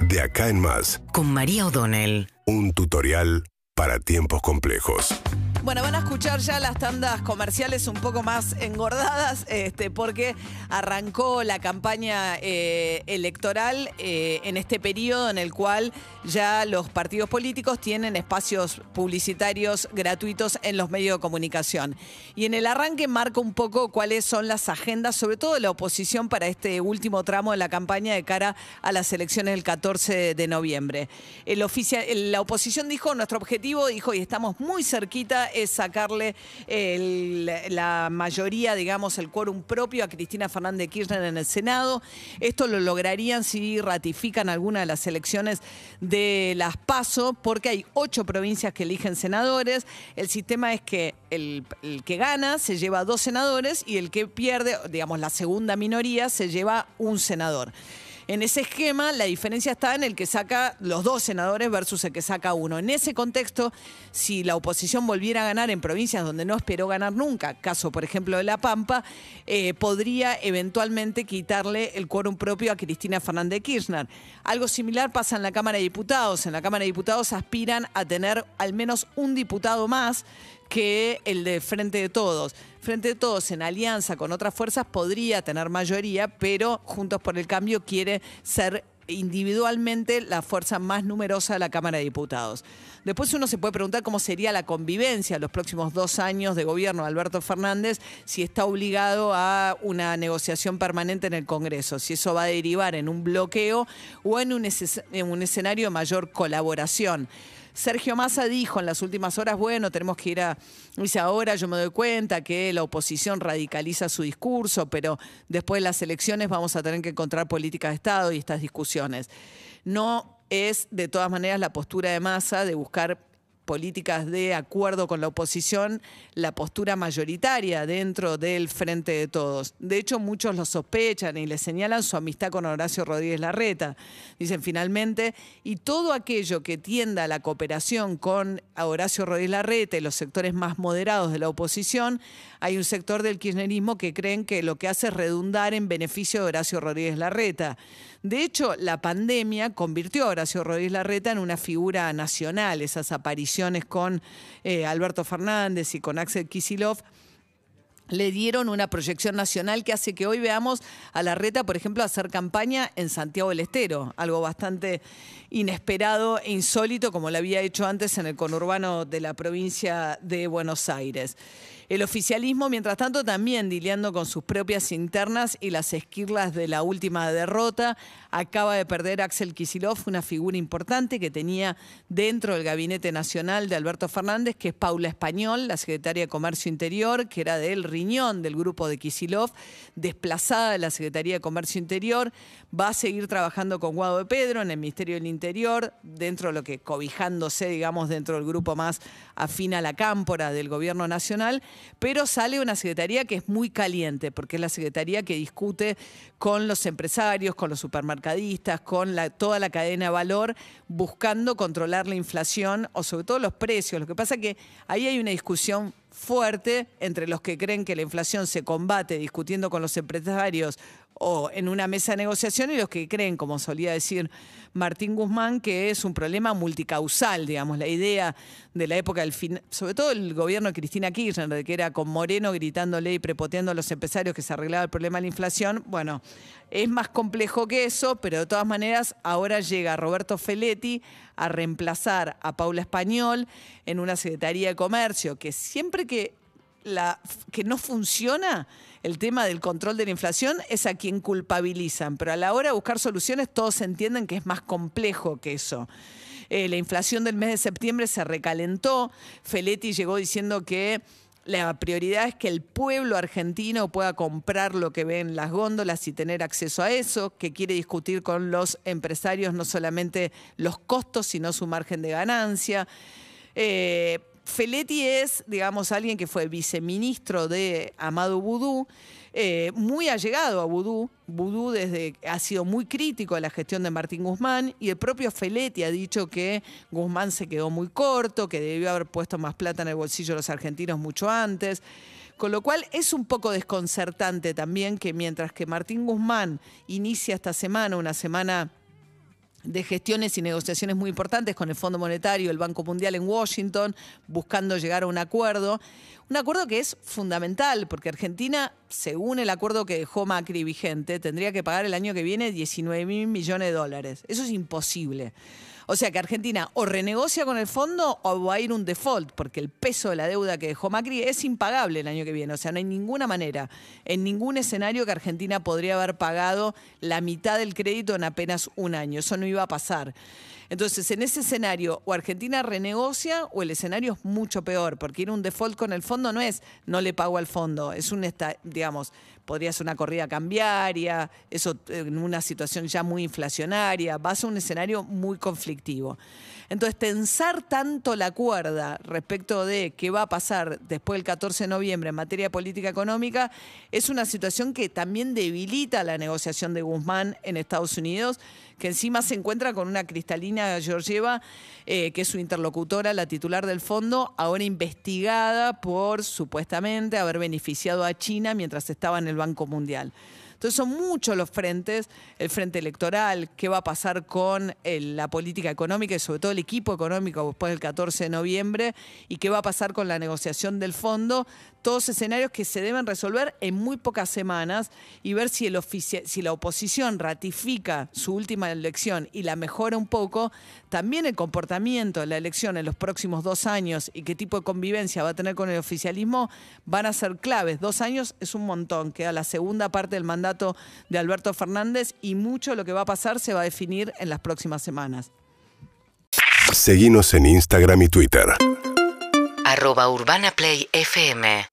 De acá en más, con María O'Donnell. un tutorial para tiempos complejos. Bueno, van a escuchar ya las tandas comerciales un poco más engordadas, este, porque arrancó la campaña eh, electoral eh, en este periodo en el cual ya los partidos políticos tienen espacios publicitarios gratuitos en los medios de comunicación. Y en el arranque marca un poco cuáles son las agendas, sobre todo de la oposición para este último tramo de la campaña de cara a las elecciones del 14 de noviembre. El oficia- la oposición dijo, nuestro objetivo, dijo, y estamos muy cerquita, es sacarle la mayoría, digamos, el quórum propio a Cristina Fernández de Kirchner en el Senado. Esto lo lograrían si ratifican alguna de las elecciones de las PASO, porque hay ocho provincias que eligen senadores. El sistema es que el, el que gana se lleva dos senadores y el que pierde, digamos, la segunda minoría se lleva un senador. En ese esquema, la diferencia está en el que saca los dos senadores versus el que saca uno. En ese contexto, si la oposición volviera a ganar en provincias donde no esperó ganar nunca, caso por ejemplo de La Pampa, eh, podría eventualmente quitarle el quórum propio a Cristina Fernández de Kirchner. Algo similar pasa en la Cámara de Diputados. En la Cámara de Diputados aspiran a tener al menos un diputado más que el de Frente de Todos. Frente de Todos, en alianza con otras fuerzas, podría tener mayoría, pero Juntos por el Cambio quiere ser individualmente la fuerza más numerosa de la Cámara de Diputados. Después uno se puede preguntar cómo sería la convivencia los próximos dos años de gobierno de Alberto Fernández si está obligado a una negociación permanente en el Congreso, si eso va a derivar en un bloqueo o en en un escenario de mayor colaboración. Sergio Massa dijo en las últimas horas, bueno, tenemos que ir a... Dice, ahora yo me doy cuenta que la oposición radicaliza su discurso, pero después de las elecciones vamos a tener que encontrar políticas de Estado y estas discusiones. No es, de todas maneras, la postura de Massa de buscar políticas de acuerdo con la oposición, la postura mayoritaria dentro del Frente de Todos. De hecho, muchos lo sospechan y le señalan su amistad con Horacio Rodríguez Larreta. Dicen finalmente, y todo aquello que tienda a la cooperación con Horacio Rodríguez Larreta y los sectores más moderados de la oposición, hay un sector del kirchnerismo que creen que lo que hace es redundar en beneficio de Horacio Rodríguez Larreta. De hecho, la pandemia convirtió a Horacio Rodríguez Larreta en una figura nacional, esas apariciones con eh, Alberto Fernández y con Axel Kisilov le dieron una proyección nacional que hace que hoy veamos a Larreta, por ejemplo, hacer campaña en Santiago del Estero, algo bastante inesperado e insólito como lo había hecho antes en el conurbano de la provincia de Buenos Aires. El oficialismo, mientras tanto, también dileando con sus propias internas y las esquirlas de la última derrota, acaba de perder Axel Kisilov, una figura importante que tenía dentro del gabinete nacional de Alberto Fernández, que es Paula Español, la secretaria de Comercio Interior, que era del riñón del grupo de Kisilov, desplazada de la Secretaría de Comercio Interior, va a seguir trabajando con Guado de Pedro en el Ministerio del Interior, dentro de lo que cobijándose, digamos, dentro del grupo más afín a la cámpora del gobierno nacional, pero sale una secretaría que es muy caliente, porque es la secretaría que discute con los empresarios, con los supermercadistas, con toda la cadena de valor, buscando controlar la inflación o sobre todo los precios. Lo que pasa que ahí hay una discusión fuerte entre los que creen que la inflación se combate discutiendo con los empresarios o en una mesa de negociación y los que creen, como solía decir Martín Guzmán, que es un problema multicausal, digamos, la idea de la época del fin, sobre todo el gobierno de Cristina Kirchner, de que era con Moreno gritándole y prepoteando a los empresarios que se arreglaba el problema de la inflación, bueno, es más complejo que eso, pero de todas maneras ahora llega Roberto Feletti a reemplazar a Paula Español en una Secretaría de Comercio, que siempre que que no funciona el tema del control de la inflación es a quien culpabilizan, pero a la hora de buscar soluciones todos entienden que es más complejo que eso. Eh, la inflación del mes de septiembre se recalentó, Feletti llegó diciendo que la prioridad es que el pueblo argentino pueda comprar lo que ve en las góndolas y tener acceso a eso, que quiere discutir con los empresarios no solamente los costos, sino su margen de ganancia. Eh, Feletti es, digamos, alguien que fue viceministro de Amado Boudou, eh, muy allegado a Boudou. Boudou desde, ha sido muy crítico de la gestión de Martín Guzmán y el propio Feletti ha dicho que Guzmán se quedó muy corto, que debió haber puesto más plata en el bolsillo de los argentinos mucho antes. Con lo cual es un poco desconcertante también que mientras que Martín Guzmán inicia esta semana, una semana de gestiones y negociaciones muy importantes con el Fondo Monetario, el Banco Mundial en Washington, buscando llegar a un acuerdo. Un acuerdo que es fundamental, porque Argentina, según el acuerdo que dejó Macri vigente, tendría que pagar el año que viene 19 mil millones de dólares. Eso es imposible. O sea que Argentina o renegocia con el fondo o va a ir un default, porque el peso de la deuda que dejó Macri es impagable el año que viene. O sea, no hay ninguna manera, en ningún escenario que Argentina podría haber pagado la mitad del crédito en apenas un año. Eso no iba a pasar. Entonces, en ese escenario, o Argentina renegocia o el escenario es mucho peor, porque ir un default con el fondo no es no le pago al fondo, es un, digamos, podría ser una corrida cambiaria, eso en una situación ya muy inflacionaria, va a un escenario muy conflictivo. Entonces, tensar tanto la cuerda respecto de qué va a pasar después del 14 de noviembre en materia política económica es una situación que también debilita la negociación de Guzmán en Estados Unidos, que encima se encuentra con una Cristalina Georgieva, eh, que es su interlocutora, la titular del fondo, ahora investigada por supuestamente haber beneficiado a China mientras estaba en el Banco Mundial. Entonces son muchos los frentes, el frente electoral, qué va a pasar con eh, la política económica y sobre todo el equipo económico después del 14 de noviembre y qué va a pasar con la negociación del fondo, todos escenarios que se deben resolver en muy pocas semanas y ver si, el si la oposición ratifica su última elección y la mejora un poco, también el comportamiento de la elección en los próximos dos años y qué tipo de convivencia va a tener con el oficialismo van a ser claves. Dos años es un montón, queda la segunda parte del mandato de Alberto Fernández y mucho de lo que va a pasar se va a definir en las próximas semanas. Seguimos en Instagram y Twitter. Arroba Urbana Play FM